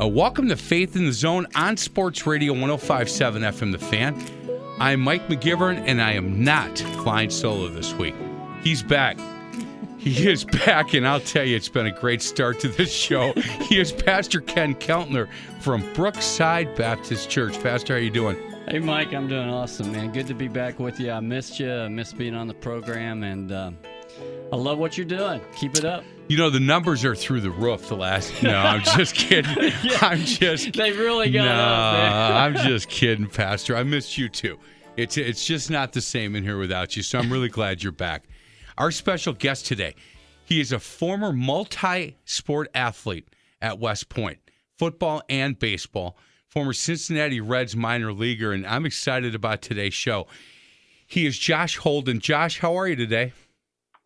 Uh, welcome to Faith in the Zone on Sports Radio 1057 FM The Fan. I'm Mike McGivern, and I am not flying solo this week. He's back. He is back, and I'll tell you, it's been a great start to this show. he is Pastor Ken Keltner from Brookside Baptist Church. Pastor, how are you doing? Hey, Mike, I'm doing awesome, man. Good to be back with you. I missed you. I missed being on the program, and uh, I love what you're doing. Keep it up. You know the numbers are through the roof. The last no, I'm just kidding. Yeah. I'm just They really got no, up. I'm just kidding, Pastor. I missed you too. It's it's just not the same in here without you. So I'm really glad you're back. Our special guest today, he is a former multi-sport athlete at West Point, football and baseball, former Cincinnati Reds minor leaguer, and I'm excited about today's show. He is Josh Holden. Josh, how are you today?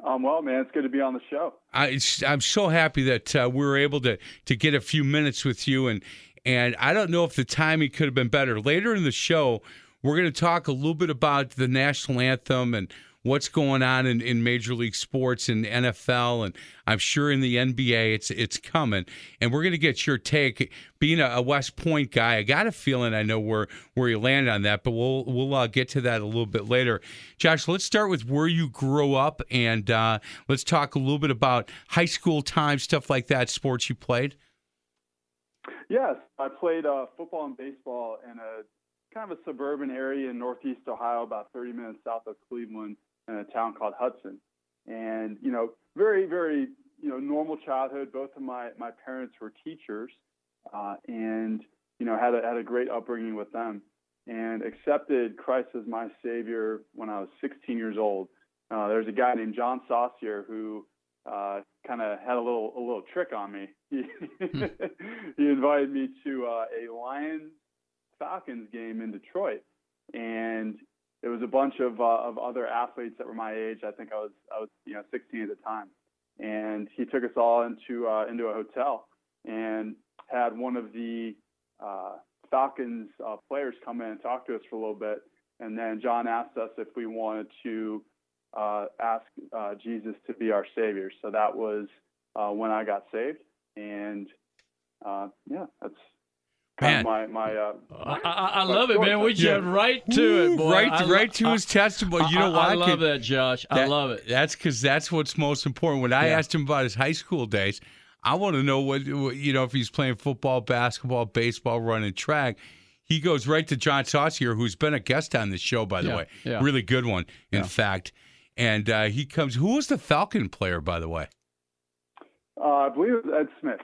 Um, well, man, it's good to be on the show. I, I'm so happy that uh, we were able to to get a few minutes with you, and and I don't know if the timing could have been better. Later in the show, we're going to talk a little bit about the national anthem and what's going on in, in Major League Sports and NFL, and I'm sure in the NBA it's it's coming. And we're going to get your take. Being a, a West Point guy, I got a feeling I know where where you land on that, but we'll we'll uh, get to that a little bit later. Josh, let's start with where you grew up, and uh, let's talk a little bit about high school time, stuff like that, sports you played. Yes, I played uh, football and baseball in a kind of a suburban area in northeast Ohio, about 30 minutes south of Cleveland, in a town called Hudson. And you know, very, very, you know, normal childhood. Both of my my parents were teachers, uh, and you know, had a had a great upbringing with them, and accepted Christ as my Savior when I was 16 years old. Uh, there's a guy named John Saucier who uh, kind of had a little a little trick on me. He, he invited me to uh, a Lions Falcons game in Detroit, and it was a bunch of uh, of other athletes that were my age. I think I was I was you know 16 at the time, and he took us all into uh, into a hotel and had one of the uh, Falcons uh, players come in and talk to us for a little bit, and then John asked us if we wanted to uh, ask uh, Jesus to be our Savior. So that was when I got saved, and yeah, that's Man. my my. Uh, I, I, I love it, man. We jumped right to Woo, it, boy. right, I right to I- his testimony. You know I, why? I love that, Josh. I love it. That's because that's what's most important. When I Yeah. asked him about his high school days, I want to know what, what you know if he's playing football, basketball, baseball, running track. He goes right to John Saucier, who's been a guest on this show, by the Yeah, way. yeah. Really good one, in Yeah. fact. And uh, he comes. Who was the Falcon player, by the way? Uh, I believe it was Ed Smith.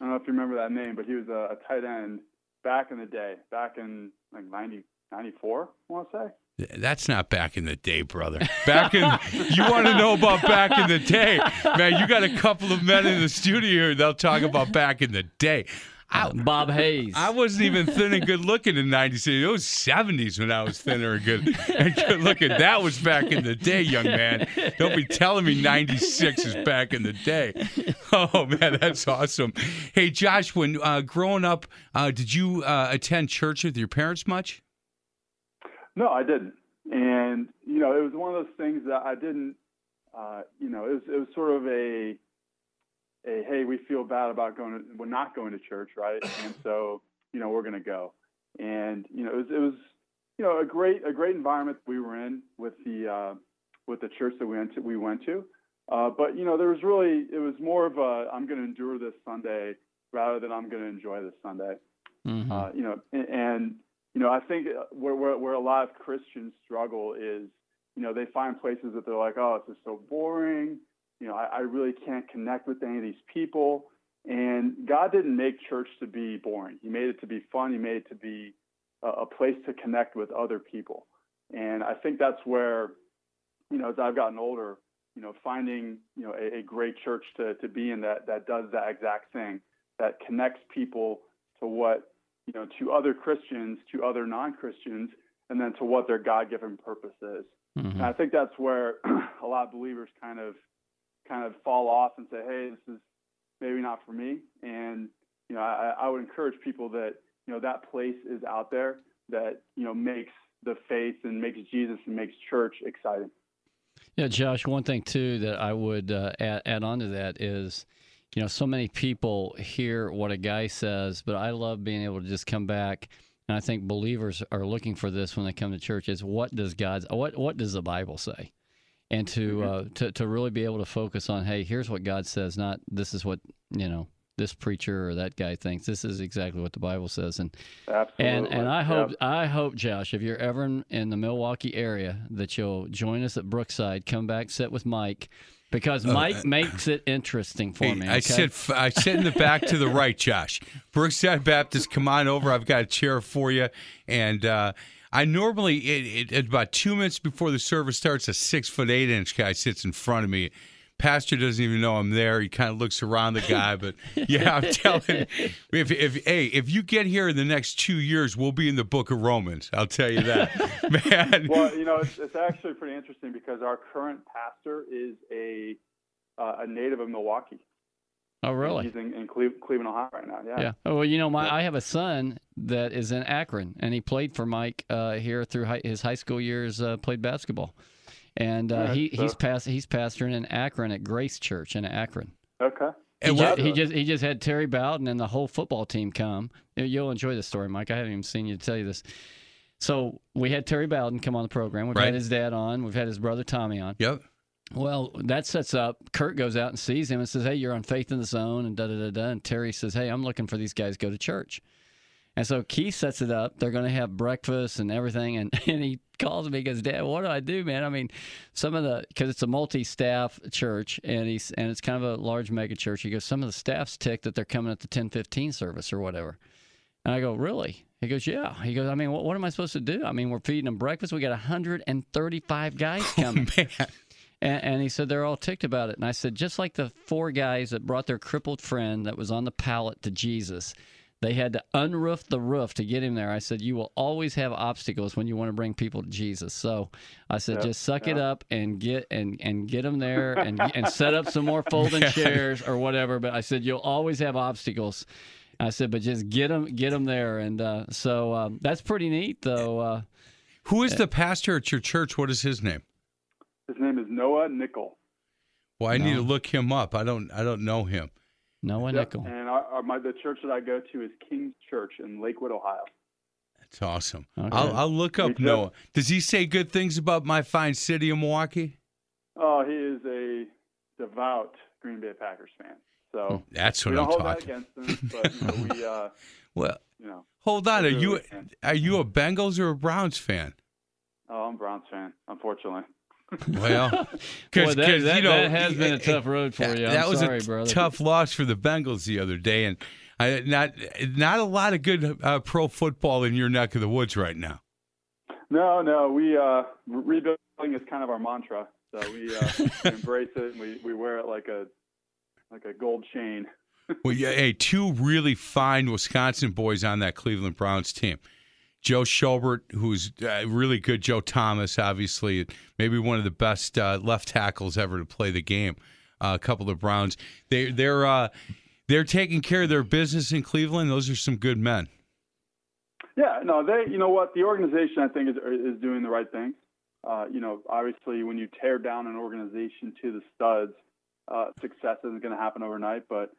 I don't know if you remember that name, but he was a, a tight end back in the day, back in like 90, 94, I want to say. That's not back in the day, brother. Back in, you want to know about back in the day, man? You got a couple of men in the studio here. They'll talk about back in the day. Uh, Bob Hayes. I wasn't even thin and good looking in '96. It was '70s when I was thinner and good and good looking. That was back in the day, young man. Don't be telling me '96 is back in the day. Oh man, that's awesome. Hey, Josh, when uh, growing up, uh, did you uh, attend church with your parents much? No, I didn't. And you know, it was one of those things that I didn't. Uh, you know, it was it was sort of a a hey, we feel bad about going. To, we're not going to church, right? And so you know, we're going to go. And you know, it was it was you know a great a great environment we were in with the uh, with the church that we went to. We went to. Uh, but you know, there was really it was more of a I'm going to endure this Sunday rather than I'm going to enjoy this Sunday. Mhm. Uh, you know, and, and you know, I think where, where where a lot of Christians struggle is, you know, they find places that they're like, oh, this is so boring. You know, I, I really can't connect with any of these people. And God didn't make church to be boring. He made it to be fun. He made it to be a, a place to connect with other people. And I think that's where, you know, as I've gotten older, you know, finding you know a, a great church to to be in that that does that exact thing, that connects people to what you know, to other Christians, to other non-Christians, and then to what their God-given purpose is. Mhm. And I think that's where a lot of believers kind of kind of fall off and say, "Hey, this is maybe not for me." And you know, I, I would encourage people that you know that place is out there that you know makes the faith and makes Jesus and makes church exciting. Yeah, Josh. One thing too that I would uh, add, add on to that is, you know, so many people hear what a guy says, but I love being able to just come back. And I think believers are looking for this when they come to church. Is what does God's what what does the Bible say? And to uh, to to really be able to focus on, hey, here's what God says, not this is what you know this preacher or that guy thinks. This is exactly what the Bible says. And Absolutely. and and I Yep. hope I hope Josh, if you're ever in, in the Milwaukee area, that you'll join us at Brookside. Come back, sit with Mike, because Mike makes it interesting for Hey, me. Uh, I sit f- I sit in the back to the right, Josh. Brookside Baptist, come on over. I've got a chair for you, and uh, I normally it, it, about two minutes before the service starts, a six foot eight inch guy sits in front of me. Pastor doesn't even know I'm there. He kind of looks around the guy, but yeah, I'm telling. If if hey, if you get here in the next two years, we'll be in the Book of Romans. I'll tell you that, man. well, you know, it's, it's actually pretty interesting because our current pastor is a uh, a native of Milwaukee. Oh, really? He's in, in Cle- Cleveland, Ohio, right now. Yeah. Yeah. Oh, well, you know, my I have a son that is in Akron, and he played for Mike uh, here through high, his high school years. Uh, played basketball, and uh, All right, he so- he's past he's pastoring in Akron at Grace Church in Akron. Okay. He, And ju- what- he just he just had Terry Bowden and the whole football team come. You- You'll enjoy this story, Mike. I haven't even seen you tell you this. So we had Terry Bowden come on the program. We've Right. had his dad on. We've had his brother Tommy on. Yep. Well, that sets up. Kurt goes out and sees him and says, "Hey, you're on Faith in the Zone," and da da da da. And Terry says, "Hey, I'm looking for these guys go to church." And so Keith sets it up. They're going to have breakfast and everything. And, and he calls me. He goes, "Dad, what do I do, man? I mean, some of the because it's a multi-staff church and he's and it's kind of a large mega church. He goes, some of the staff's tick that they're coming at the 10:15 service or whatever." And I go, "Really?" He goes, "Yeah." He goes, "I mean, what, what am I supposed to do? I mean, we're feeding them breakfast. We got 135 guys oh, coming." Man. And, and he said they're all ticked about it. And I said, just like the four guys that brought their crippled friend that was on the pallet to Jesus, they had to unroof the roof to get him there. I said, you will always have obstacles when you want to bring people to Jesus. So I said, just suck it up and get and and get them there and and set up some more folding chairs or whatever. But I said, you'll always have obstacles. I said, but just get them get them there. And uh, so um, that's pretty neat, though. Uh, Who is the pastor at your church? What is his name? His name is Noah Nickel. Well, I need to look him up. I don't. I don't know him. Noah Yep. Nickel. And our, our, my, the church that I go to is King's Church in Lakewood, Ohio. That's awesome. Okay. I'll, I'll look up. Noah. Does he say good things about my fine city of Milwaukee? Oh, he is a devout Green Bay Packers fan. So That's we what don't I'm hold that talking. against him, but you know, we, uh, Well, you know, hold on. Are We're you really are you a Bengals or a Browns fan? oh, I'm a Browns fan, unfortunately. Well, because that, that, you know that has been a tough road for you. I'm that was sorry, a t- brother. tough loss for the Bengals the other day, and I, not not a lot of good uh, pro football in your neck of the woods right now. No, no, we uh, rebuilding is kind of our mantra. So we, uh, we embrace it and we, we wear it like a like a gold chain. well, yeah, hey, two really fine Wisconsin boys on that Cleveland Browns team. Joe Schobert, who's uh, really good. Joe Thomas, obviously, maybe one of the best uh, left tackles ever to play the game. Uh, a couple of Browns. They, they're uh, they're taking care of their business in Cleveland. Those are some good men. Yeah, no, they. You know what? The organization, I think, is is doing the right thing. Uh, you know, obviously, when you tear down an organization to the studs, uh, success isn't going to happen overnight. But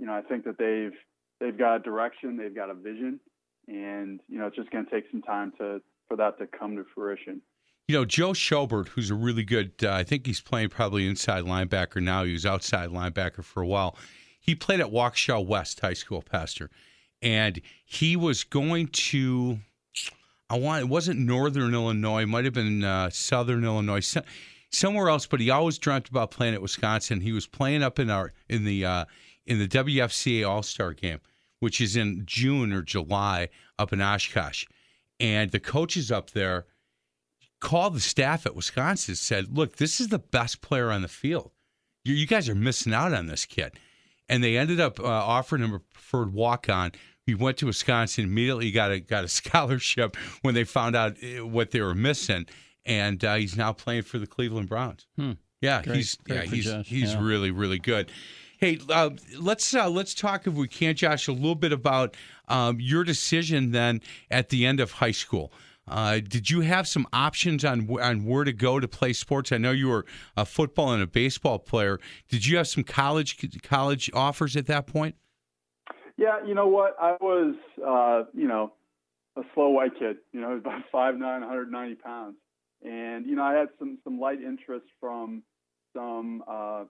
you know, I think that they've they've got a direction, they've got a vision, and you know, it's just going to take some time to for that to come to fruition. You know, Joe Schobert, who's a really good, uh, I think he's playing probably inside linebacker now. He was outside linebacker for a while. He played at Waukesha West High School, Pastor, and he was going to. I want it wasn't Northern Illinois, might have been uh, Southern Illinois, so, somewhere else. But he always dreamt about playing at Wisconsin. He was playing up in our in the uh, in the WFCA All Star Game, which is in June or July up in Oshkosh, and the coaches up there called the staff at Wisconsin said, "Look, this is the best player on the field. You, you guys are missing out on this kid." And they ended up uh, offering him a preferred walk on. He went to Wisconsin immediately. Got a got a scholarship when they found out uh, what they were missing, and uh, he's now playing for the Cleveland Browns. Hmm. Yeah, Great- he's great yeah, he's Josh, he's yeah. really really good. Hey, uh, let's uh, let's talk if we can, Josh, a little bit about um, your decision then at the end of high school. Uh, did you have some options on on where to go to play sports? I know you were a football and a baseball player. Did you have some college college offers at that point? Yeah, you know what? I was, uh, you know, a slow white kid. You know, about five nine, 190 pounds, and you know, I had some some light interest from some uh,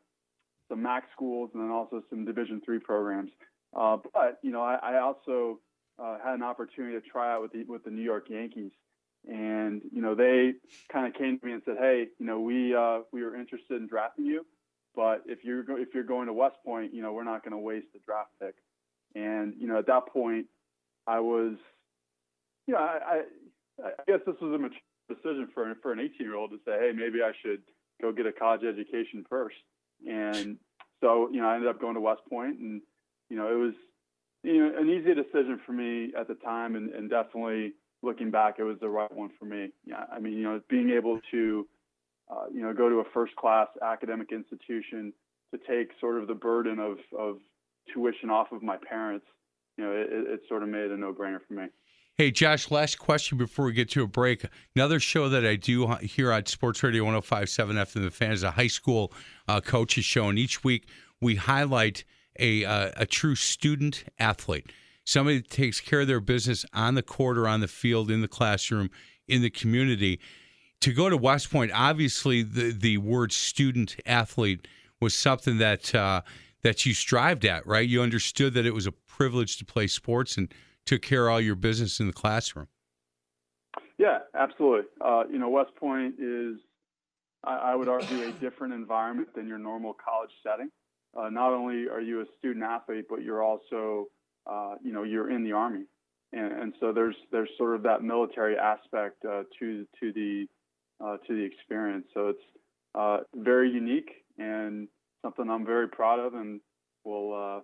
some MAC schools and then also some Division three programs. Uh, but you know, I, I also uh, had an opportunity to try out with the with the New York Yankees, and you know, they kind of came to me and said, "Hey, you know, we uh, we were interested in drafting you, but if you're go- if you're going to West Point, you know, we're not going to waste the draft pick." And you know, at that point, I was, you know, I, I, I guess this was a mature decision for for an 18 year old to say, hey, maybe I should go get a college education first. And so, you know, I ended up going to West Point, and you know, it was, you know, an easy decision for me at the time, and, and definitely looking back, it was the right one for me. Yeah, I mean, you know, being able to, uh, you know, go to a first class academic institution to take sort of the burden of of tuition off of my parents, you know, it, it sort of made a no brainer for me. Hey, Josh, last question before we get to a break. Another show that I do here on Sports Radio 1057 FM The Fan is a high school uh, coaches show. And each week we highlight a, uh, a true student athlete, somebody that takes care of their business on the court or on the field, in the classroom, in the community. To go to West Point, obviously the, the word student athlete was something that uh, that you strived at, right? You understood that it was a privilege to play sports and took care of all your business in the classroom. Yeah, absolutely. Uh, you know, West Point is, I, I would argue, a different environment than your normal college setting. Uh, not only are you a student athlete, but you're also, uh, you know, you're in the army, and, and so there's there's sort of that military aspect uh, to to the uh, to the experience. So it's uh, very unique and something I'm very proud of, and will,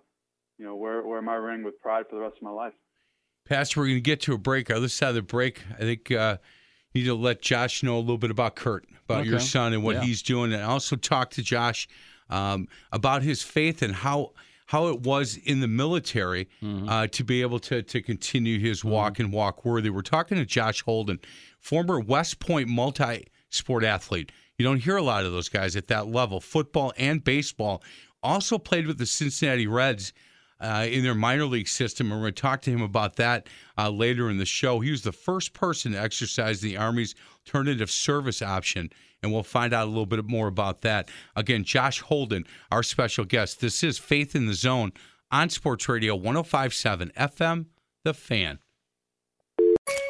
you know, wear wear my ring with pride for the rest of my life. Pastor, we're going to get to a break. Other side of the break, I think uh, you need to let Josh know a little bit about Kurt, about your son and what Yeah. he's doing, and also talk to Josh um, about his faith and how how it was in the military Mm-hmm. uh, to be able to to continue his walk and walk worthy. We're talking to Josh Holden, former West Point multi sport athlete. You don't hear a lot of those guys at that level, football and baseball. Also played with the Cincinnati Reds uh, in their minor league system. And we're going to talk to him about that uh, later in the show. He was the first person to exercise the Army's alternative service option. And we'll find out a little bit more about that. Again, Josh Holden, our special guest. This is Faith in the Zone on Sports Radio 1057 FM, The Fan.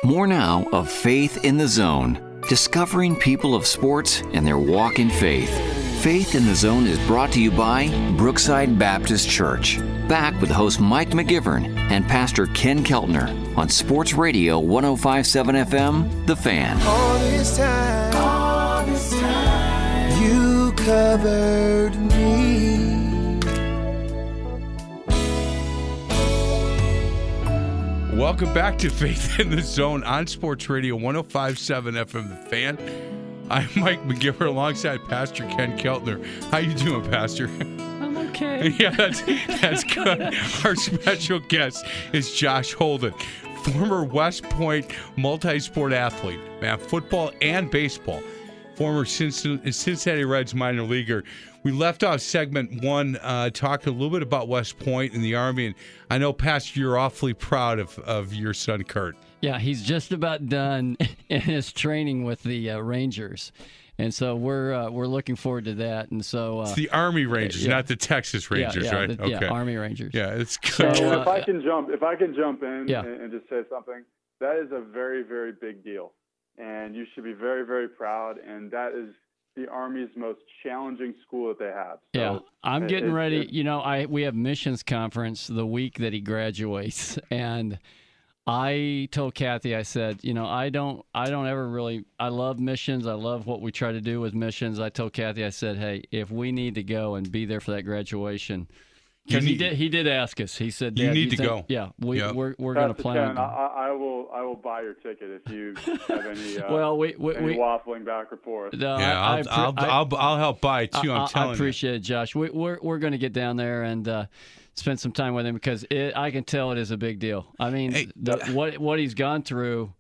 More now of Faith in the Zone, discovering people of sports and their walk in faith. Faith in the Zone is brought to you by Brookside Baptist Church. Back with host Mike McGivern and Pastor Ken Keltner on Sports Radio 1057 FM, The Fan. All this time, all this time, you covered me. Welcome back to Faith in the Zone on Sports Radio 1057 FM, The Fan. I'm Mike McGivern alongside Pastor Ken Keltner. How you doing, Pastor? I'm okay. yeah, that's, that's good. Our special guest is Josh Holden, former West Point multi-sport athlete, man, football and baseball. Former Cincinnati Reds minor leaguer. We left off segment one uh, talking a little bit about West Point and the Army, and I know, Pastor, you're awfully proud of, of your son Kurt. Yeah, he's just about done in his training with the uh, Rangers. And so we're uh, we're looking forward to that, and so uh, it's the Army Rangers, yeah. not the Texas Rangers, yeah, yeah, right? The, okay. Yeah, Army Rangers. Yeah, it's good. So, if I can jump, if I can jump in and, and just say something, that is a very very big deal and you should be very, very proud. And that is the Army's most challenging school that they have. So yeah, I'm getting it, ready. It, you know, I we have missions conference the week that he graduates, and I told Kathy, I said, you know, I don't, I don't ever really, I love missions. I love what we try to do with missions. I told Kathy, I said, hey, if we need to go and be there for that graduation, because he did. He did ask us. He said, "You need to think, go." Yeah, we, yep. we're we're going to plan. I, I, will. I will buy your ticket if you have any. Uh, well, we, we, any we waffling back and forth. No, yeah, I, will I'll, I'll, I'll, I'll, help buy too. I'm telling you. I appreciate you. it, Josh. We, we're we're going to get down there and. Uh, spend some time with him because it, I can tell it is a big deal. I mean, hey, the, what what he's gone through,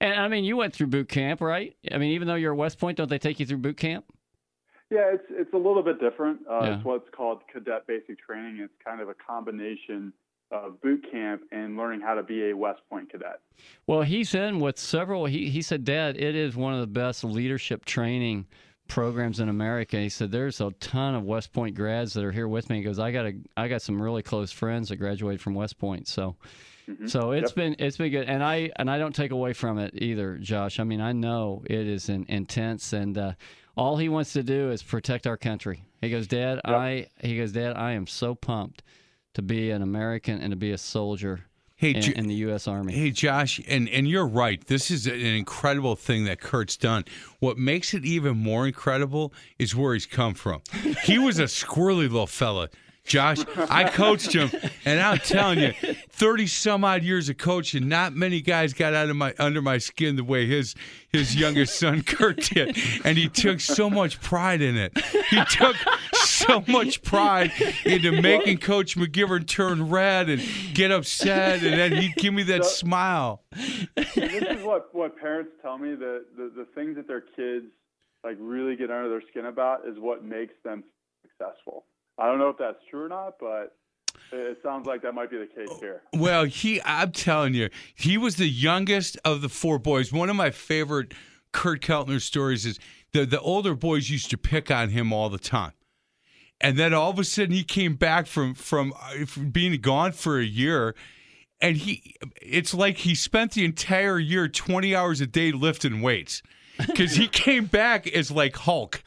and I mean, you went through boot camp, right? I mean, even though you're at West Point, don't they take you through boot camp? Yeah, it's it's a little bit different. Uh, yeah. It's what's called cadet basic training. It's kind of a combination of boot camp and learning how to be a West Point cadet. Well, he's in with several. He he said, Dad, it is one of the best leadership training programs in America. He said there's a ton of West Point grads that are here with me. He goes, I got a I got some really close friends that graduated from West Point. So. Mm-hmm. So it's yep. been it's been good, and I and I don't take away from it either, Josh. I mean, I know it is an intense, and uh, all he wants to do is protect our country. He goes, Dad, yep. I he goes, Dad, I am so pumped to be an American and to be a soldier hey, in, in, the U.S. Army. Hey, Josh, and, and you're right. This is an incredible thing that Kurt's done. What makes it even more incredible is where he's come from. He was a squirrely little fella. Josh, I coached him, and I'm telling you, thirty some odd years of coaching, not many guys got out of my under my skin the way his his youngest son Kurt did, and he took so much pride in it. He took so much pride into making Coach McGivern turn red and get upset, and then he'd give me that so, smile. this is what what parents tell me that the, the things that their kids like really get under their skin about is what makes them successful. I don't know if that's true or not, but it sounds like that might be the case here. Well, he I'm telling you, he was the youngest of the four boys. One of my favorite Kurt Keltner stories is the the older boys used to pick on him all the time. And then all of a sudden he came back from from, uh, from being gone for a year. And he it's like he spent the entire year 20 hours a day lifting weights because he came back as like Hulk.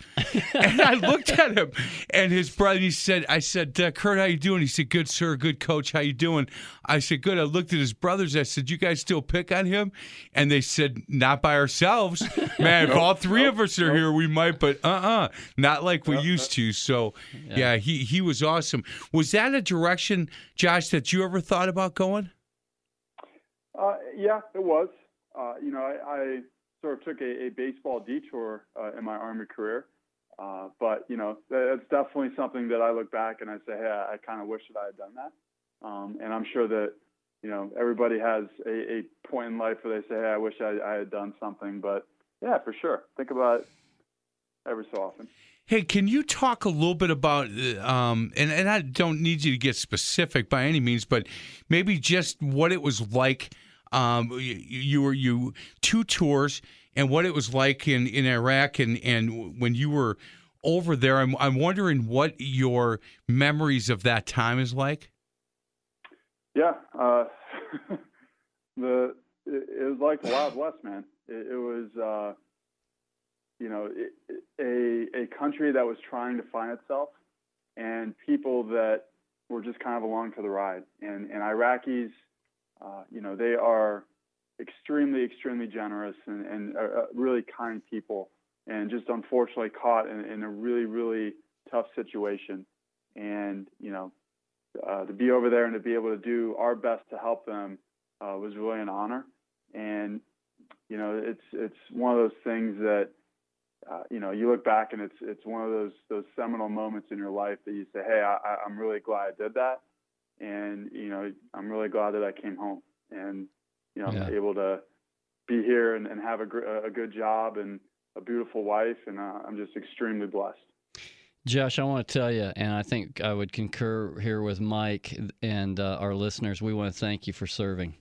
And I looked at him and his brother, he said, I said, uh, Kurt, how you doing? He said, good, sir, good coach. How you doing? I said, good. I looked at his brothers. I said, you guys still pick on him? And they said, not by ourselves. Man, if all three of us are here, we might, but uh-uh, not like we used to. So, yeah. yeah, he, he was awesome. Was that a direction, Josh, that you ever thought about going? Uh, yeah, it was. Uh, you know, I sort of took a, a baseball detour uh, in my Army career. Uh, but, you know, it's definitely something that I look back and I say, hey, I, I kind of wish that I had done that. Um, and I'm sure that, you know, everybody has a, a point in life where they say, hey, I wish I, I had done something. But, yeah, for sure. Think about it every so often. Hey, can you talk a little bit about, um, and, and I don't need you to get specific by any means, but maybe just what it was like – um, you, you were you two tours and what it was like in, in Iraq and, and when you were over there. I'm I'm wondering what your memories of that time is like. Yeah, uh, the it, it, was like the Wild West, man. It, it was uh, you know it, a a country that was trying to find itself, and people that were just kind of along for the ride. And and Iraqis uh, you know, they are extremely, extremely generous and, and uh, uh, really kind people, and just unfortunately caught in, in, a really, really tough situation. And you know, uh, to be over there and to be able to do our best to help them uh, was really an honor. And you know, it's it's one of those things that uh, you know you look back and it's it's one of those those seminal moments in your life that you say, hey, I, I'm really glad I did that, and you know, I'm really glad that I came home, and you know, Yeah. I'm able to be here and, and have a, gr- a good job and a beautiful wife, and uh, I'm just extremely blessed. Josh, I want to tell you, and I think I would concur here with Mike and uh, our listeners. We want to thank you for serving.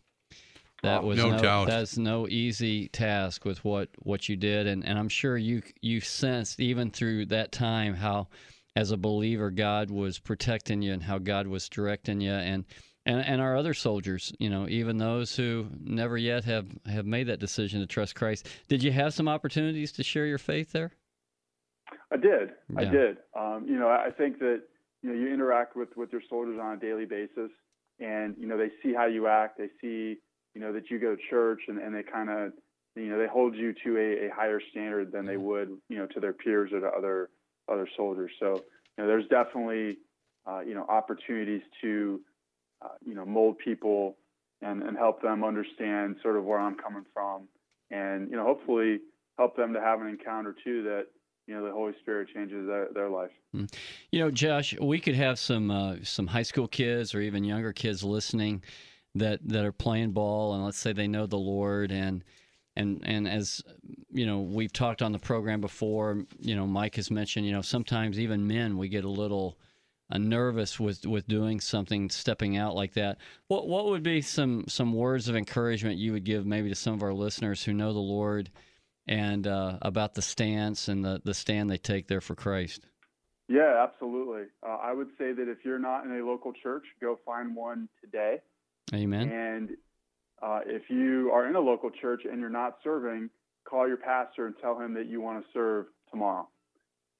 That Oh, was no doubt. That's no easy task with what what you did, and and I'm sure you you sensed even through that time how, as a believer, God was protecting you and how God was directing you, and and and our other soldiers, you know, even those who never yet have have made that decision to trust Christ. Did you have some opportunities to share your faith there? I did. I did. Um, you know, I think that you know you interact with with your soldiers on a daily basis, and you know they see how you act. They see you know that you go to church, and, and they kind of you know they hold you to a, a higher standard than they would you know to their peers or to other other soldiers. So you know there's definitely uh, you know opportunities to uh, you know mold people and and help them understand sort of where I'm coming from, and you know hopefully help them to have an encounter too that you know the Holy Spirit changes their, their life. You know, Josh, we could have some uh, some high school kids or even younger kids listening that that are playing ball, and let's say they know the Lord, and and and as you know, we've talked on the program before. You know, Mike has mentioned, you know, sometimes even men we get a little uh, nervous with with doing something, stepping out like that. What what would be some some words of encouragement you would give maybe to some of our listeners who know the Lord? And uh, about the stance and the, the stand they take there for Christ. Yeah, absolutely. Uh, I would say that if you're not in a local church, go find one today. Amen. And uh, if you are in a local church and you're not serving, call your pastor and tell him that you want to serve tomorrow.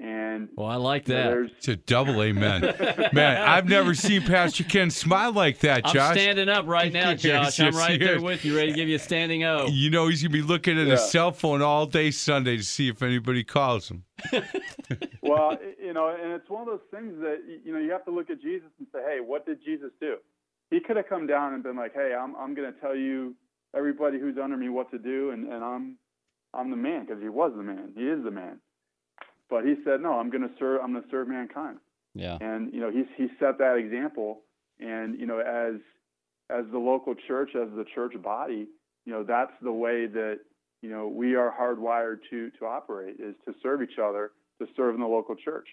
And Well, I like you know, that. It's a double amen. Man, I've never seen Pastor Ken smile like that, I'm standing up right now, Yes, Josh. I'm yes, right there with you, ready to give you a standing O. You know he's gonna be looking at Yeah. his cell phone all day Sunday to see if anybody calls him. well, you know, and it's one of those things that you know you have to look at Jesus and say, hey, what did Jesus do? He could have come down and been like, hey, I'm I'm going to tell you everybody who's under me what to do, and and I'm I'm the man because he was the man, he is the man. But he said, no, I'm going to serve. I'm going to serve mankind. Yeah. and you know he's he set that example and you know as as the local church as the church body you know that's the way that you know we are hardwired to to operate is to serve each other to serve in the local church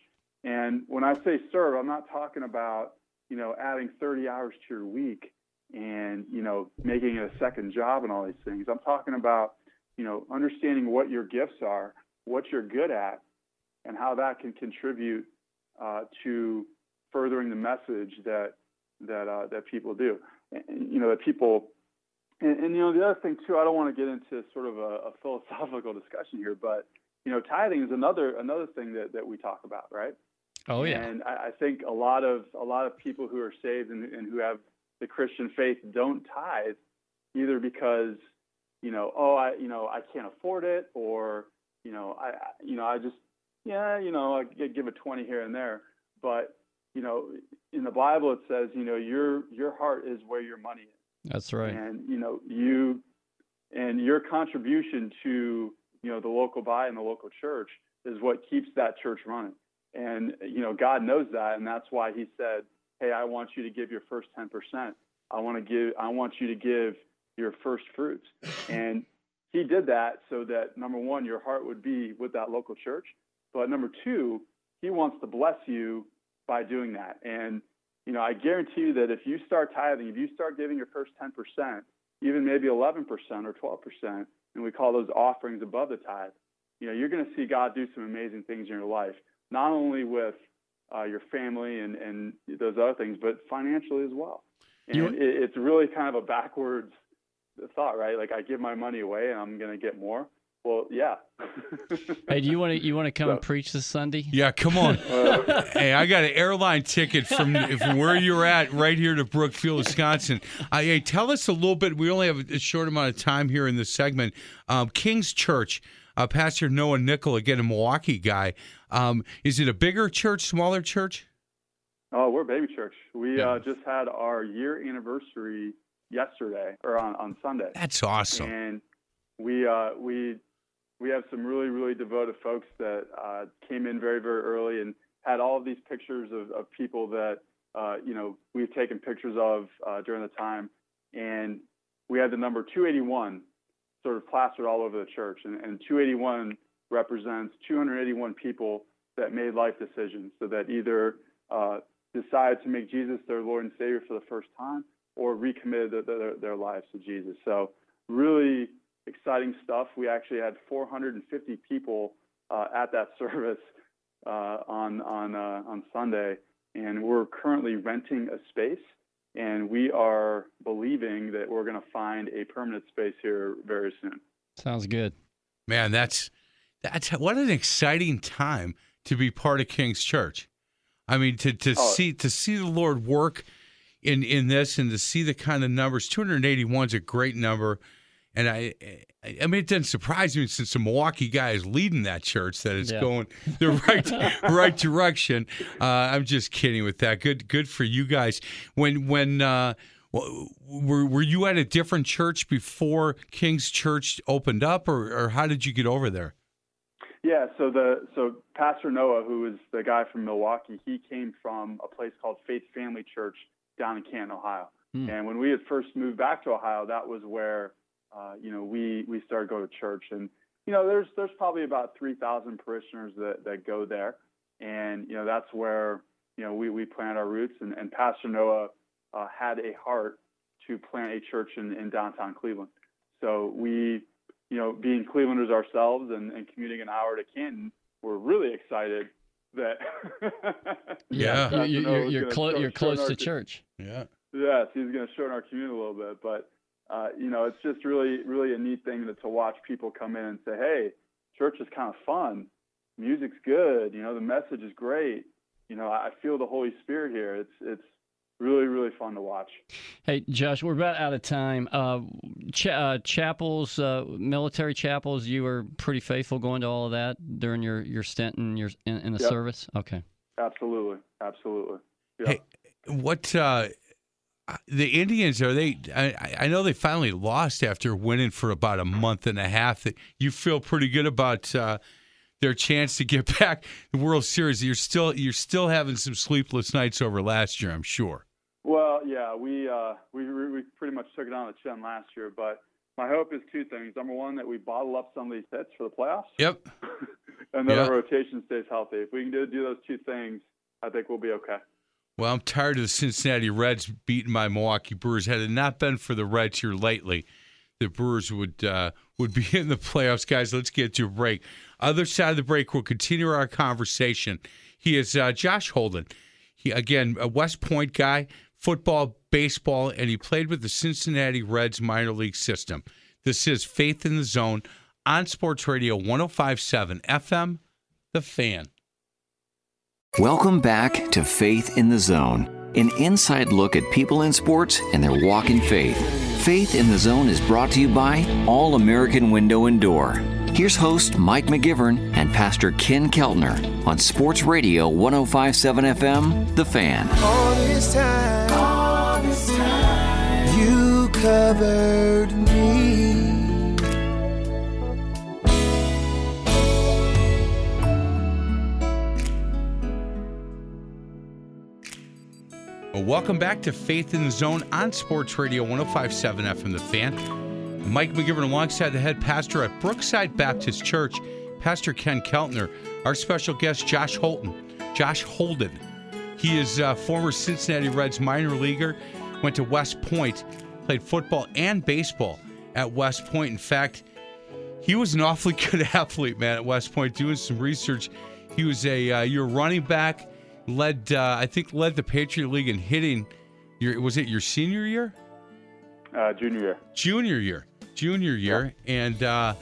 and when i say serve i'm not talking about you know adding 30 hours to your week and you know making it a second job and all these things i'm talking about you know understanding what your gifts are what you're good at and how that can contribute uh, to furthering the message that that uh, that people do. And, you know, that people, and, and you know, the other thing too. I don't want to get into sort of a, a philosophical discussion here, but you know, tithing is another another thing that, that we talk about, right? Oh yeah. And I, I think a lot of a lot of people who are saved and, and who have the Christian faith don't tithe, either because you know, oh, I you know I can't afford it, or you know, I I- you know I just yeah, you know, I give a twenty here and there, but you know, in the Bible it says, you know, your your heart is where your money is That's right. and you know you and your contribution to you know the local buy and the local church is what keeps that church running and you know god knows that and that's why he said hey i want you to give your first 10% i want to give i want you to give your first fruits. And he did that so that number one your heart would be with that local church but number two he wants to bless you by doing that. And you know, I guarantee you that if you start tithing, if you start giving your first 10%, even maybe 11% or 12%, and we call those offerings above the tithe, you know, you're going to see God do some amazing things in your life, not only with uh, your family and, and those other things, but financially as well. And You- it, it's really kind of a backwards thought, right? Like I give my money away and I'm going to get more. Well, yeah. Hey, do you want to you want to come and preach this Sunday? Yeah, come on. Uh, hey, I got an airline ticket from from where you're at right here to Brookfield, Wisconsin. Uh, hey, tell us a little bit. We only have a short amount of time here in this segment. Um, King's Church, uh, Pastor Noah Nickel, again a Milwaukee guy. Um, is it a bigger church, smaller church? Oh, we're a baby church. We Yeah. uh, just had our year anniversary yesterday or on, on Sunday. That's awesome. And we uh, we we have some really really devoted folks that uh, came in very very early and had all of these pictures of, of people that uh, you know we've taken pictures of uh, during the time, and we had the number 281 sort of plastered all over the church, and, and 281 represents 281 people that made life decisions, so that either uh, decided to make Jesus their Lord and Savior for the first time, or recommitted their, their, their lives to Jesus. So really exciting stuff. We actually had 450 people uh, at that service uh, on on uh, on Sunday, and we're currently renting a space, and we are believing that we're going to find a permanent space here very soon. Sounds good. Man, that's that's what an exciting time to be part of King's Church. I mean, to to Oh. see to see the Lord work in in this and to see the kind of numbers. Two hundred eighty one is a great number, and I. I mean, it doesn't surprise me since the Milwaukee guy is leading that church that it's Yeah. going the right right direction. Uh, I'm just kidding with that. Good good for you guys. When when uh, were were you at a different church before King's Church opened up, or or how did you get over there? Yeah, so the so Pastor Noah, who is the guy from Milwaukee, he came from a place called Faith Family Church down in Canton, Ohio. Hmm. And when we had first moved back to Ohio, that was where uh, you know we we started going to church. And you know, there's there's probably about three thousand parishioners that that go there, and you know that's where you know we we plant our roots. And, and Pastor Noah uh, had a heart to plant a church in, in downtown Cleveland. So we you know, being Clevelanders ourselves and, and commuting an hour to Canton, we're really excited that. Yeah. Pastor You, Noah you, was you're gonna clo- you're close to church. Yeah. Yes, he's going to shorten our commute a little bit, but uh, you know, it's just really, really a neat thing to, to watch people come in and say, "Hey, church is kind of fun, music's good, you know, the message is great, you know, I I feel the Holy Spirit here. It's it's really, really fun to watch." Hey, Josh, we're about out of time. Uh, cha- uh, chapels, uh, military chapels, you were pretty faithful going to all of that during your, your stint in your in, in the Yep. service. Okay. Absolutely, absolutely. Yeah. Hey, what uh, the Indians are they? I, I know they finally lost after winning for about a month and a half. That You feel pretty good about uh, their chance to get back the World Series. You're still you're still having some sleepless nights over last year, I'm sure. Well, yeah, we uh, we we pretty much took it on the chin last year, but my hope is two things. Number one, that we bottle up some of these hits for the playoffs, Yep. and that Yeah. our rotation stays healthy. If we can do, do those two things, I think we'll be okay. Well, I'm tired of the Cincinnati Reds beating my Milwaukee Brewers. Had it not been for the Reds here lately, the Brewers would uh, would be in the playoffs. Guys, let's get to a break. Other side of the break, we'll continue our conversation. He is uh, Josh Holden. He again a West Point guy, football, baseball, and he played with the Cincinnati Reds minor league system. This is Faith in the Zone on Sports Radio 105.7 FM, The Fan. Welcome back to Faith in the Zone, an inside look at people in sports and their walk in faith. Faith in the Zone is brought to you by All American Window and Door. Here's host Mike McGivern and Pastor Ken Keltner on Sports Radio 1057 FM, The Fan. All this time, all this time, you covered me. Well, welcome back to Faith in the Zone on Sports Radio 1057 FM The Fan. Mike McGivern alongside the head pastor at Brookside Baptist Church, Pastor Ken Keltner, our special guest Josh Holton, Josh Holden. He is a former Cincinnati Reds minor leaguer, went to West Point, played football and baseball at West Point. In fact, he was an awfully good athlete, man, at West Point. Doing some research, he was a uh, your running back, led uh, I think led the Patriot League in hitting. Your was it your senior year, Uh, junior year. junior year, junior year, and uh,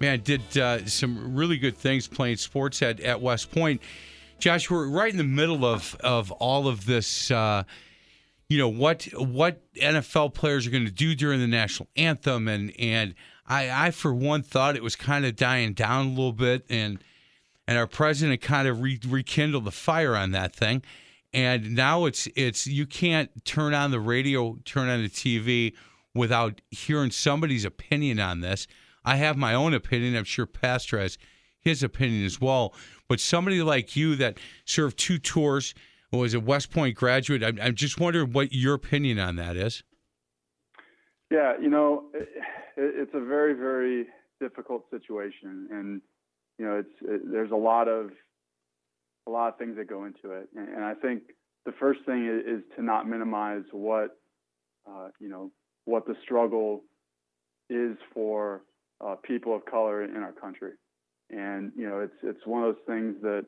man did uh, some really good things playing sports at at West Point. Josh, we're right in the middle of of all of this. Uh, you know what what NFL players are going to do during the national anthem, and and I, I for one thought it was kind of dying down a little bit, and and our president kind of re- rekindled the fire on that thing, and now it's it's you can't turn on the radio, turn on the TV without hearing somebody's opinion on this. I have my own opinion. I'm sure Pastor has his opinion as well. But somebody like you that served two tours, was a West Point graduate, I'm, I'm just wondering what your opinion on that is. Yeah, you know, it, it's a very, very difficult situation, and you know, it's it, there's a lot of a lot of things that go into it, and, and I think the first thing is, is to not minimize what uh, you know what the struggle is for uh, people of color in our country, and you know, it's it's one of those things that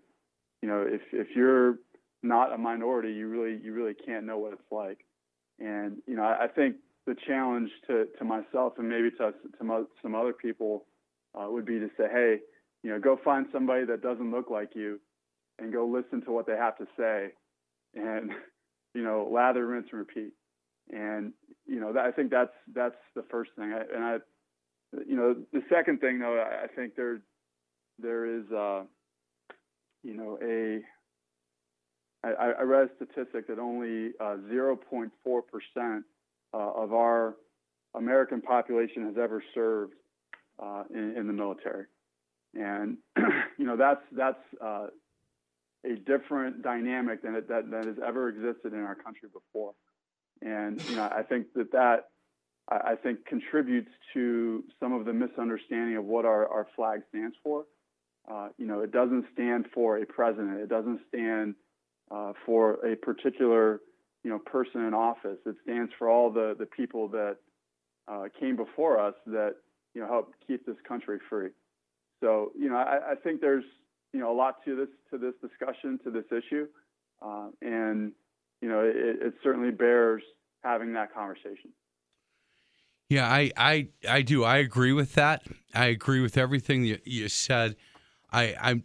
you know, if if you're not a minority, you really you really can't know what it's like, and you know, I, I think the challenge to, to myself and maybe to, to some other people uh, would be to say, hey, you know, go find somebody that doesn't look like you and go listen to what they have to say and, you know, lather, rinse, and repeat. And, you know, that, I think that's, that's the first thing. I, and I, you know, the second thing though, I, think there, there is, uh, you know, a, I, I read a statistic that only uh, 0.4 percent uh, of our American population has ever served uh, in, in, the military, and you know that's that's uh, a different dynamic than it, that that has ever existed in our country before, and you know I think that that I, think contributes to some of the misunderstanding of what our, our flag stands for. Uh, you know, it doesn't stand for a president. It doesn't stand uh, for a particular you know, person in office. It stands for all the, the people that uh, came before us that, you know, helped keep this country free. So, you know, I, I think there's, you know, a lot to this, to this discussion, to this issue. Uh, and, you know, it, it certainly bears having that conversation. Yeah, I, I, I do. I agree with that. I agree with everything that you said. I, I'm,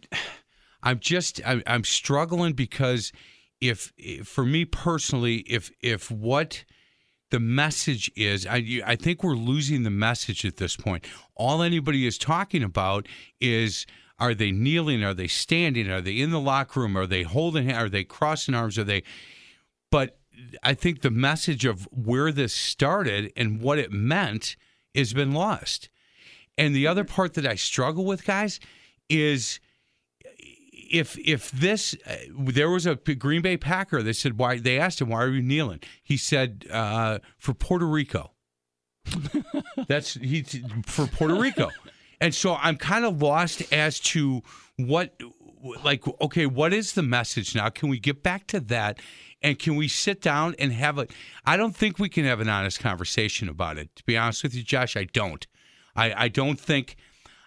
I'm just, I'm, I'm struggling because if, if for me personally, if if what the message is I, I think we're losing the message at this point. All anybody is talking about is are they kneeling? Are they standing? Are they in the locker room? Are they holding? Are they crossing arms? Are they? But I think the message of where this started and what it meant has been lost. And the other part that I struggle with, guys, is if if this uh, there was a Green Bay Packer, they said why they asked him why are you kneeling? He said uh, for Puerto Rico. That's he for Puerto Rico, and so I'm kind of lost as to what like okay what is the message now? Can we get back to that? And can we sit down and have a? I don't think we can have an honest conversation about it. To be honest with you, Josh, I don't. I, I don't think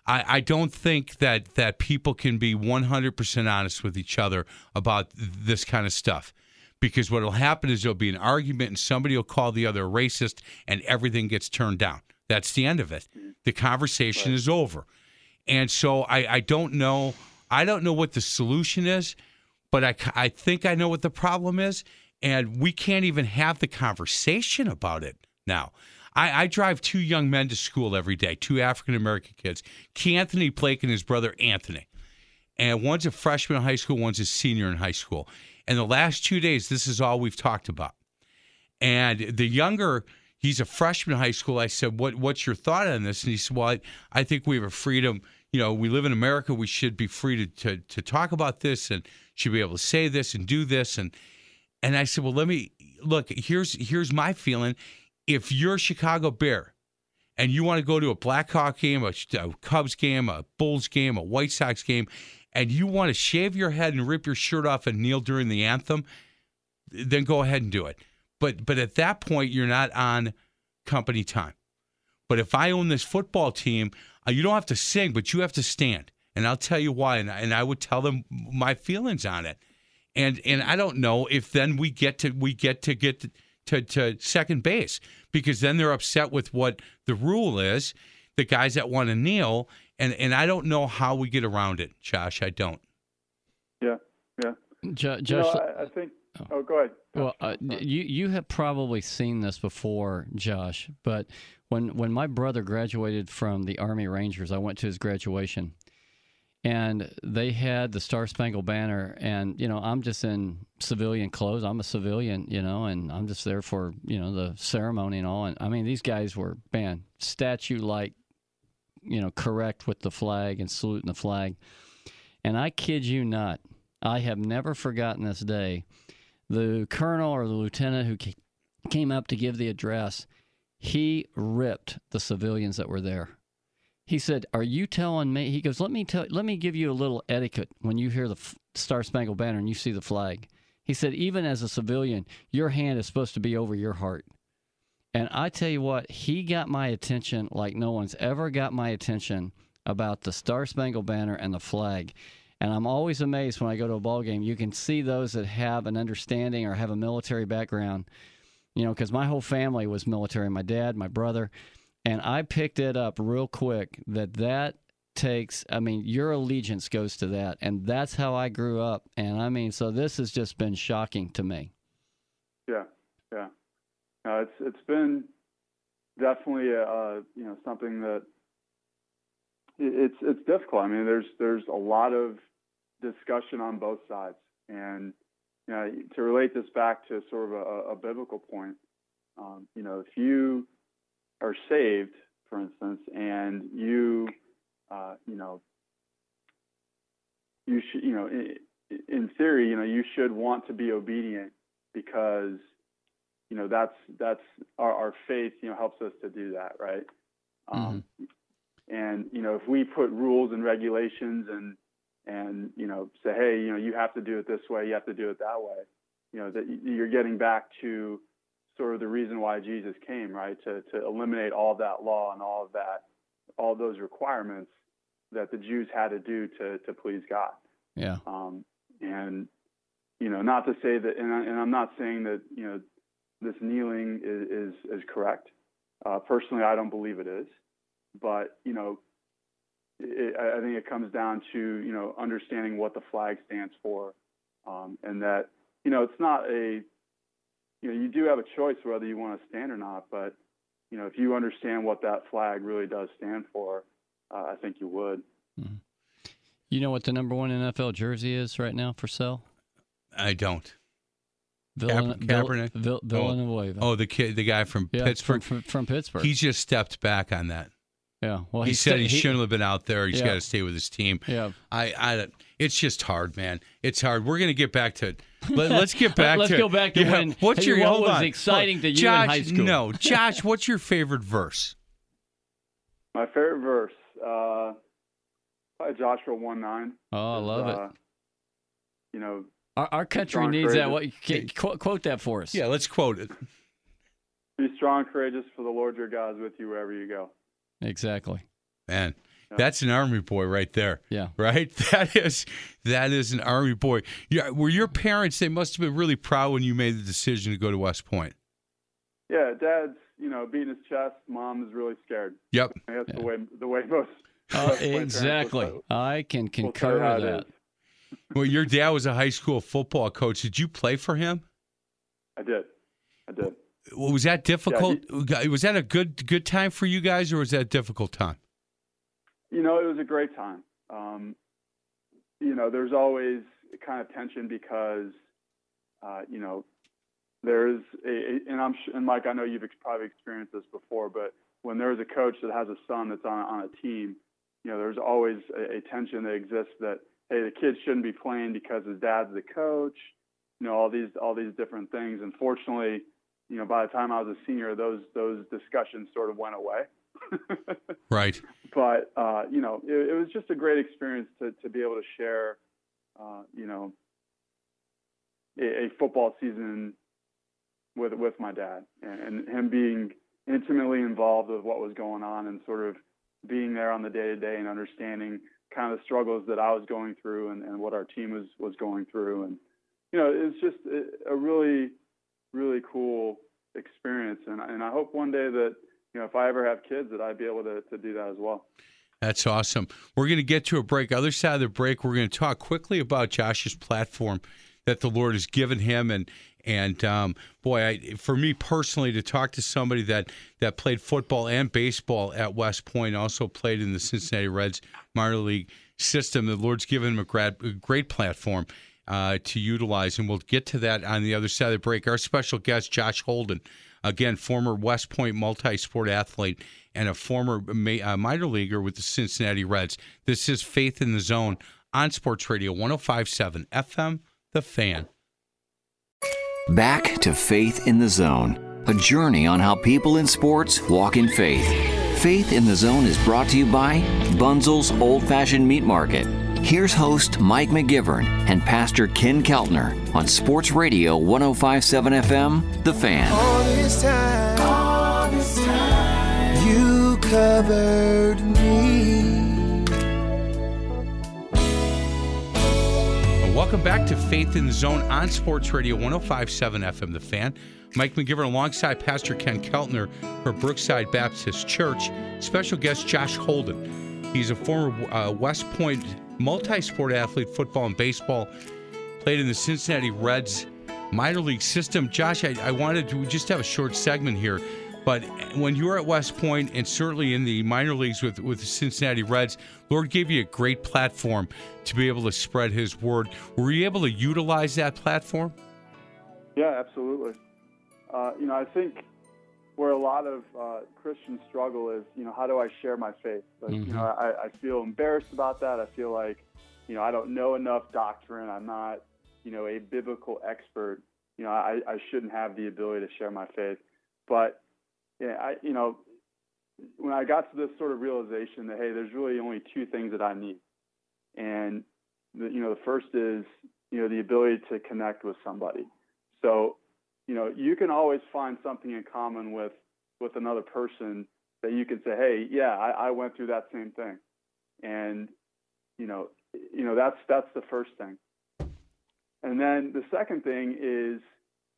I, I don't think that that people can be 100% honest with each other about this kind of stuff because what will happen is there'll be an argument and somebody will call the other a racist and everything gets turned down. That's the end of it. Mm. The conversation right. is over. And so I, I don't know. I don't know what the solution is, but I, I think I know what the problem is. And we can't even have the conversation about it now. I, I drive two young men to school every day, two African American kids, Key Anthony Blake and his brother Anthony. And one's a freshman in high school, one's a senior in high school. And the last two days, this is all we've talked about. And the younger, he's a freshman in high school. I said, "What What's your thought on this?" And he said, "Well, I, I think we have a freedom. You know, we live in America. We should be free to, to to talk about this and should be able to say this and do this." And and I said, "Well, let me look. Here's here's my feeling if you're a Chicago Bear and you want to go to a Blackhawk game, a, a Cubs game, a Bulls game, a White Sox game, and you want to shave your head and rip your shirt off and kneel during the anthem, then go ahead and do it. But but at that point, you're not on company time. But if I own this football team, uh, you don't have to sing, but you have to stand. And I'll tell you why. And, and I would tell them my feelings on it. And and I don't know if then we get to we get to get. To, to, to second base because then they're upset with what the rule is. The guys that want to kneel, and and I don't know how we get around it, Josh. I don't. Yeah, yeah. Josh, you know, I, I, think. Oh, oh go ahead. Well, uh, you you have probably seen this before, Josh. But when when my brother graduated from the Army Rangers, I went to his graduation, and they had the Star Spangled Banner, and you know I'm just in civilian clothes. I'm a civilian, you know, and I'm just there for you know the ceremony and all. And I mean, these guys were man statue like, you know, correct with the flag and saluting the flag. And I kid you not, I have never forgotten this day. The colonel or the lieutenant who came up to give the address, he ripped the civilians that were there he said, "Are you telling me?" He goes, "Let me tell. Let me give you a little etiquette when you hear the Star Spangled Banner and you see the flag." He said, "Even as a civilian, your hand is supposed to be over your heart." And I tell you what, he got my attention like no one's ever got my attention about the Star Spangled Banner and the flag. And I'm always amazed when I go to a ball game. You can see those that have an understanding or have a military background. You know, because my whole family was military. My dad, my brother and I picked it up real quick that that takes i mean your allegiance goes to that. And that's how i grew up. And i mean so this has just been shocking to me. Yeah yeah. It's it's been definitely uh, you know something that it's it's difficult. I mean there's there's a lot of discussion on both sides. And you know to relate this back to sort of a, a biblical point um, you know if you are saved, for instance, and you, uh, you know, you should, you know, in, in theory, you know, you should want to be obedient because, you know, that's that's our, our faith, you know, helps us to do that, right? Um, mm-hmm. And you know, if we put rules and regulations and and you know say, hey, you know, you have to do it this way, you have to do it that way, you know, that you're getting back to sort of the reason why Jesus came, right? To to eliminate all that law and all of that, all those requirements that the Jews had to do to to please God. Yeah. Um, and you know, not to say that, and, I, and I'm not saying that you know this kneeling is is, is correct. Uh, personally, I don't believe it is, but you know, it, I think it comes down to you know understanding what the flag stands for, um, and that you know it's not a you know, you do have a choice whether you want to stand or not. But you know, if you understand what that flag really does stand for, uh, I think you would. Mm-hmm. You know what the number one NFL jersey is right now for sale? I don't. Villan- Kaepernick. Vill- Villanueva. Oh, oh, the kid, the guy from yeah, Pittsburgh. From, from, from, Pittsburgh. He just stepped back on that. Yeah. Well, he, he said st- he, shouldn't have been out there. He's yeah. got to stay with his team. Yeah. I, I, it's just hard, man. It's hard. We're gonna get back to. Let, us get back let's to. Let's go back to yeah, when. What's your what was on. exciting to you Josh, in high school? No, Josh. what's your favorite verse? My favorite verse, uh, probably Joshua one nine. Oh, I love uh, it. You know, our, our country needs that. What quote, quote that for us? Yeah, let's quote it. Be strong, courageous, for the Lord your God is with you wherever you go. Exactly. Man, that's an army boy right there. Yeah. Right? That is that is an army boy. Yeah, were your parents they must have been really proud when you made the decision to go to West Point. Yeah, dad's, you know, beating his chest, mom is really scared. Yep. That's yeah. the way the way most uh, exactly. I can concur with that. well, your dad was a high school football coach. Did you play for him? I did. I did. Was that difficult? Yeah, he, was that a good good time for you guys, or was that a difficult time? You know, it was a great time. Um, you know, there's always kind of tension because, uh, you know, there's a, and I'm and Mike, I know you've probably experienced this before, but when there's a coach that has a son that's on on a team, you know, there's always a, a tension that exists that hey, the kid shouldn't be playing because his dad's the coach. You know, all these all these different things. Unfortunately, you know, by the time I was a senior, those those discussions sort of went away. right. But uh, you know, it, it, was just a great experience to to be able to share, uh, you know, a, a, football season with with my dad and, and, him being intimately involved with what was going on and sort of being there on the day to day and understanding kind of the struggles that I was going through and, and what our team was was going through and you know it's just a, a really really cool experience and and I hope one day that you know, if I ever have kids, that I'd be able to, to do that as well. That's awesome. We're going to get to a break. Other side of the break, we're going to talk quickly about Josh's platform that the Lord has given him, and and um, boy, I, for me personally, to talk to somebody that that played football and baseball at West Point, also played in the Cincinnati Reds minor league system. The Lord's given him a great, a great platform uh, to utilize, and we'll get to that on the other side of the break. Our special guest, Josh Holden, again, former West Point multi-sport athlete and a former uh, minor leaguer with the Cincinnati Reds. This is Faith in the Zone on Sports Radio 1057 FM, The Fan. Back to Faith in the Zone, a journey on how people in sports walk in faith. Faith in the Zone is brought to you by Bunzel's Old Fashioned Meat Market. Here's host Mike McGivern and Pastor Ken Keltner on Sports Radio 1057 FM, The Fan. All this time, all this time, you covered me. Welcome back to Faith in the Zone on Sports Radio 1057 FM The Fan. Mike McGivern alongside Pastor Ken Keltner for Brookside Baptist Church. Special guest Josh Holden. He's a former uh, West Point multi sport athlete, football and baseball. Played in the Cincinnati Reds minor league system. Josh, I, I wanted to just have a short segment here. But when you were at West Point and certainly in the minor leagues with, with the Cincinnati Reds, Lord gave you a great platform to be able to spread His word. Were you able to utilize that platform? Yeah, absolutely. Uh, you know, I think where a lot of uh, Christians struggle is, you know, how do I share my faith? Like, Mm-hmm. You know, I, I feel embarrassed about that. I feel like, you know, I don't know enough doctrine. I'm not, you know, a biblical expert. You know, I, I shouldn't have the ability to share my faith. But, yeah, I, you know, when I got to this sort of realization that hey, there's really only two things that I need, and the, you know, the first is you know the ability to connect with somebody. So, you know, you can always find something in common with with another person that you can say, hey, yeah, I, I went through that same thing, and you know, you know that's that's the first thing. And then the second thing is,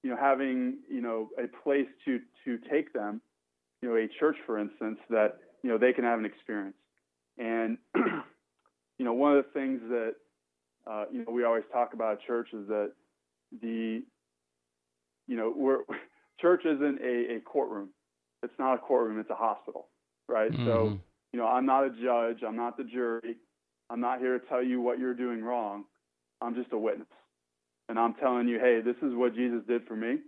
you know, having you know a place to to take them you know, a church, for instance, that you know they can have an experience. And you know, one of the things that uh, you know we always talk about at church is that the you know we're church isn't a, a courtroom. It's not a courtroom. It's a hospital, right? So Mhm. you know, I'm not a judge. I'm not the jury. I'm not here to tell you what you're doing wrong. I'm just a witness, and I'm telling you, hey, this is what Jesus did for me.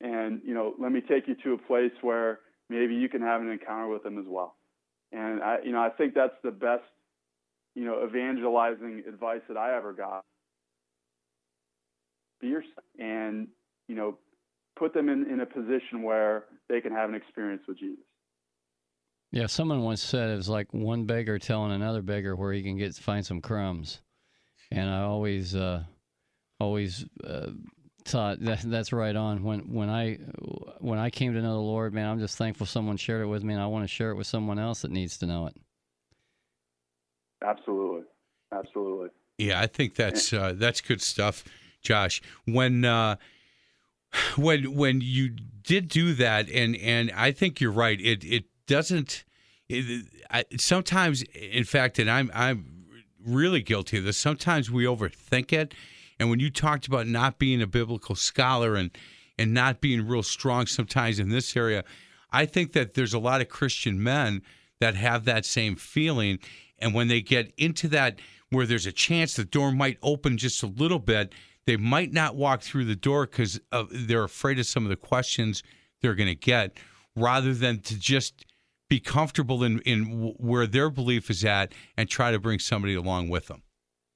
And you know, let me take you to a place where maybe you can have an encounter with him as well. And I, you know, I think that's the best, you know, evangelizing advice that I ever got. Be yourself, and you know, put them in, in a position where they can have an experience with Jesus. Yeah, someone once said it was like one beggar telling another beggar where he can get find some crumbs, and I always, uh, always uh, thought that that's right on. When when I when I came to know the Lord, man, I'm just thankful someone shared it with me, and I want to share it with someone else that needs to know it. Absolutely, absolutely. Yeah, I think that's uh, that's good stuff, Josh. When uh, when when you did do that, and and I think you're right. It it doesn't. It, I, sometimes, in fact, and I'm I'm really guilty of this. Sometimes we overthink it, and when you talked about not being a biblical scholar and and not being real strong sometimes in this area, I think that there's a lot of Christian men that have that same feeling, and when they get into that where there's a chance the door might open just a little bit, they might not walk through the door because uh, they're afraid of some of the questions they're going to get, rather than to just be comfortable in in w- where their belief is at and try to bring somebody along with them.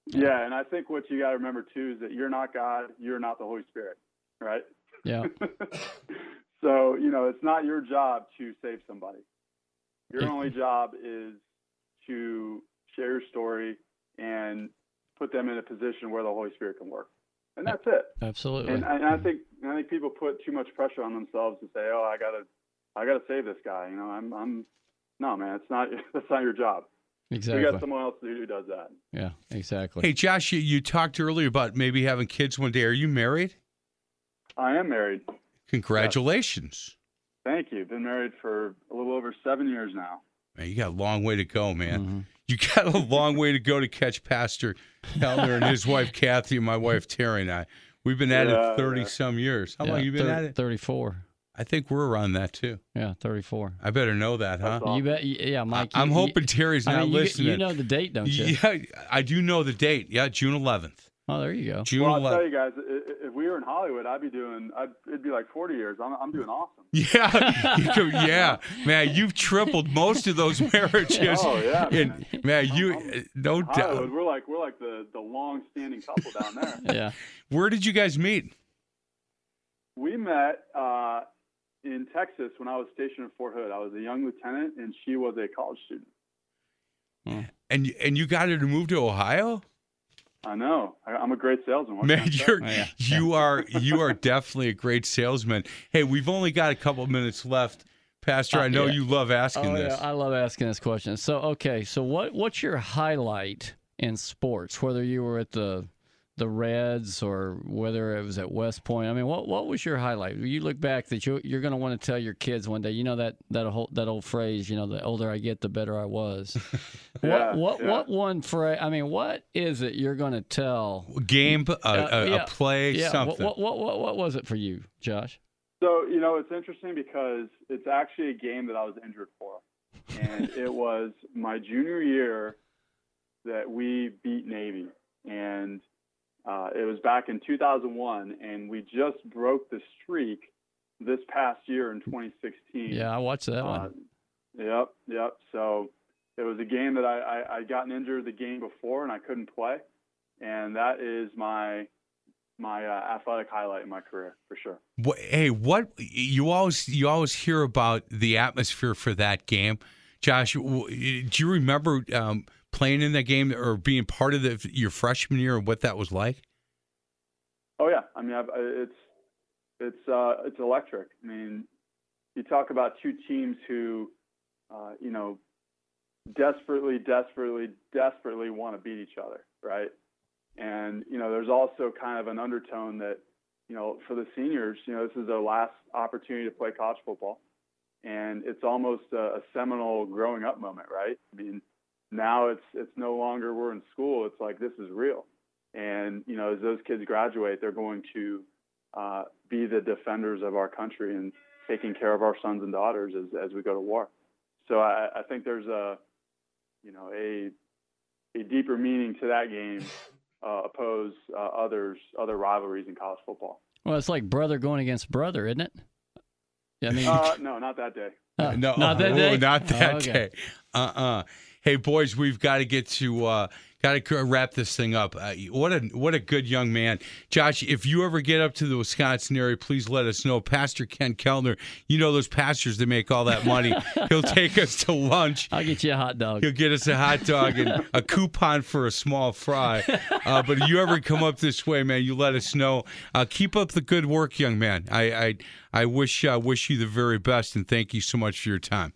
Yeah, and I think what you got to remember too is that you're not God, you're not the Holy Spirit, right? Yeah, so you know it's not your job to save somebody. Your Yeah. only job is to share your story and put them in a position where the Holy Spirit can work, and that's it. absolutely. And, I- and I think I think people put too much pressure on themselves to say, "Oh, I gotta, I gotta save this guy." You know, I'm, I'm, no, man, it's not. That's not your job. exactly. We got someone else who does that. yeah, exactly. Hey, Josh, you, you talked earlier about maybe having kids one day. Are you married? I am married. Congratulations. Thank you. Been married for a little over seven years now. Man, you got a long way to go, man. Mhm. You got a long way to go to catch Pastor Keltner and his wife Kathy and my wife Terry and I. We've been at Yeah, it thirty yeah. some years. How Yeah, long you been thir- at it? Thirty-four. I think we're around that too. Yeah, 34. I better know that, huh? Awesome. You bet. Yeah, Mike. I'm hoping you- Terry's I not mean, you, listening. you know the date, don't you? Yeah, I do know the date. Yeah, June 11th. Oh, there you go. June Well, I'll tell you guys, i- i- if we were in Hollywood, I'd be doing. I'd, it'd be like 40 years. I'm, I'm doing awesome. Yeah, you could- yeah, man, you've tripled most of those marriages. Oh, yeah, And, man, you I'm- no Hollywood, doubt. we're like we're like the the long standing couple down there. Yeah. Where did you guys meet? we met uh, in Texas when I was stationed in Fort Hood. I was a young lieutenant, and she was a college student. And and you got her to move to Ohio? I know. I, I'm a great salesman. What Man, you're Oh, yeah. you are you are definitely a great salesman. Hey, we've only got a couple minutes left, Pastor. Uh, I know yeah. you love asking Oh, this. yeah. I love asking this question. So, okay. So, what what's your highlight in sports? Whether you were at the the Reds or whether it was at West Point. I mean, what what was your highlight? You look back that you you're going to want to tell your kids one day. You know that that whole that old phrase. You know, the older I get, the better I was. Yeah, what what yeah. what one phrase? I mean, what is it you're going to tell? Game, a, Uh, a, yeah. a play, Yeah. something. What, what what what was it for you, Josh? So you know, it's interesting because it's actually a game that I was injured for, and it was my junior year that we beat Navy, and uh, it was back in 2001, and we just broke the streak this past year in 2016. Yeah, I watched that Uh, one. yep, yep. So it was a game that I, I I'd gotten injured the game before and I couldn't play, and that is my my uh, athletic highlight in my career for sure. Hey, what you always you always hear about the atmosphere for that game, Josh? Do you remember um, playing in that game or being part of the, your freshman year and what that was like? Oh yeah, I mean I've, it's it's uh, it's electric. I mean, you talk about two teams who, uh, you know, desperately, desperately, desperately want to beat each other, right? And you know, there's also kind of an undertone that, you know, for the seniors, you know, this is their last opportunity to play college football, and it's almost a, a seminal growing up moment, right? I mean, now it's it's no longer we're in school; it's like this is real. And you know, as those kids graduate, they're going to uh, be the defenders of our country and taking care of our sons and daughters as as we go to war. So I, I think there's a you know a a deeper meaning to that game uh, oppose uh, others other rivalries in college football. Well, it's like brother going against brother, isn't it? Yeah, I mean, Uh, no, not that day. uh, no, not that oh, day. not that Oh, okay. day. Uh uh Hey boys, we've got to get to uh, got to wrap this thing up. Uh, what a what a good young man, Josh. If you ever get up to the Wisconsin area, please let us know. Pastor Ken Keltner, you know those pastors that make all that money. He'll take us to lunch. I'll get you a hot dog. He'll get us a hot dog and a coupon for a small fry. Uh, but if you ever come up this way, man, you let us know. Uh, keep up the good work, young man. I I, I wish uh, wish you the very best, and thank you so much for your time.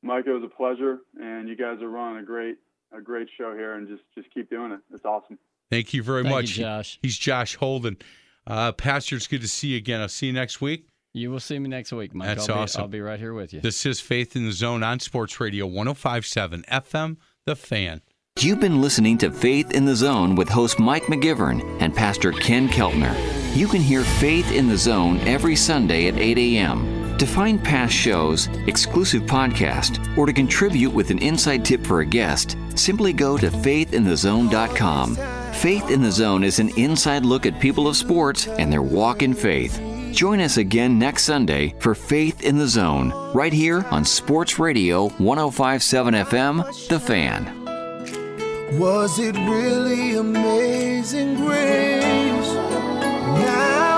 Mike, it was a pleasure, and you guys are running a great a great show here, and just just keep doing it. It's awesome. Thank you very Thank you, much, Josh. He's Josh Holden. Uh, Pastor, it's good to see you again. I'll see you next week. You will see me next week, Mike. That's I'll be, awesome. I'll be right here with you. This is Faith in the Zone on Sports Radio 1057 FM, The Fan. You've been listening to Faith in the Zone with host Mike McGivern and Pastor Ken Keltner. You can hear Faith in the Zone every Sunday at 8 a.m. To find past shows, exclusive podcast, or to contribute with an inside tip for a guest, simply go to faithinthezone.com. Faith in the Zone is an inside look at people of sports and their walk in faith. Join us again next Sunday for Faith in the Zone, right here on Sports Radio 1057 FM, The Fan. Was it really amazing grace? Now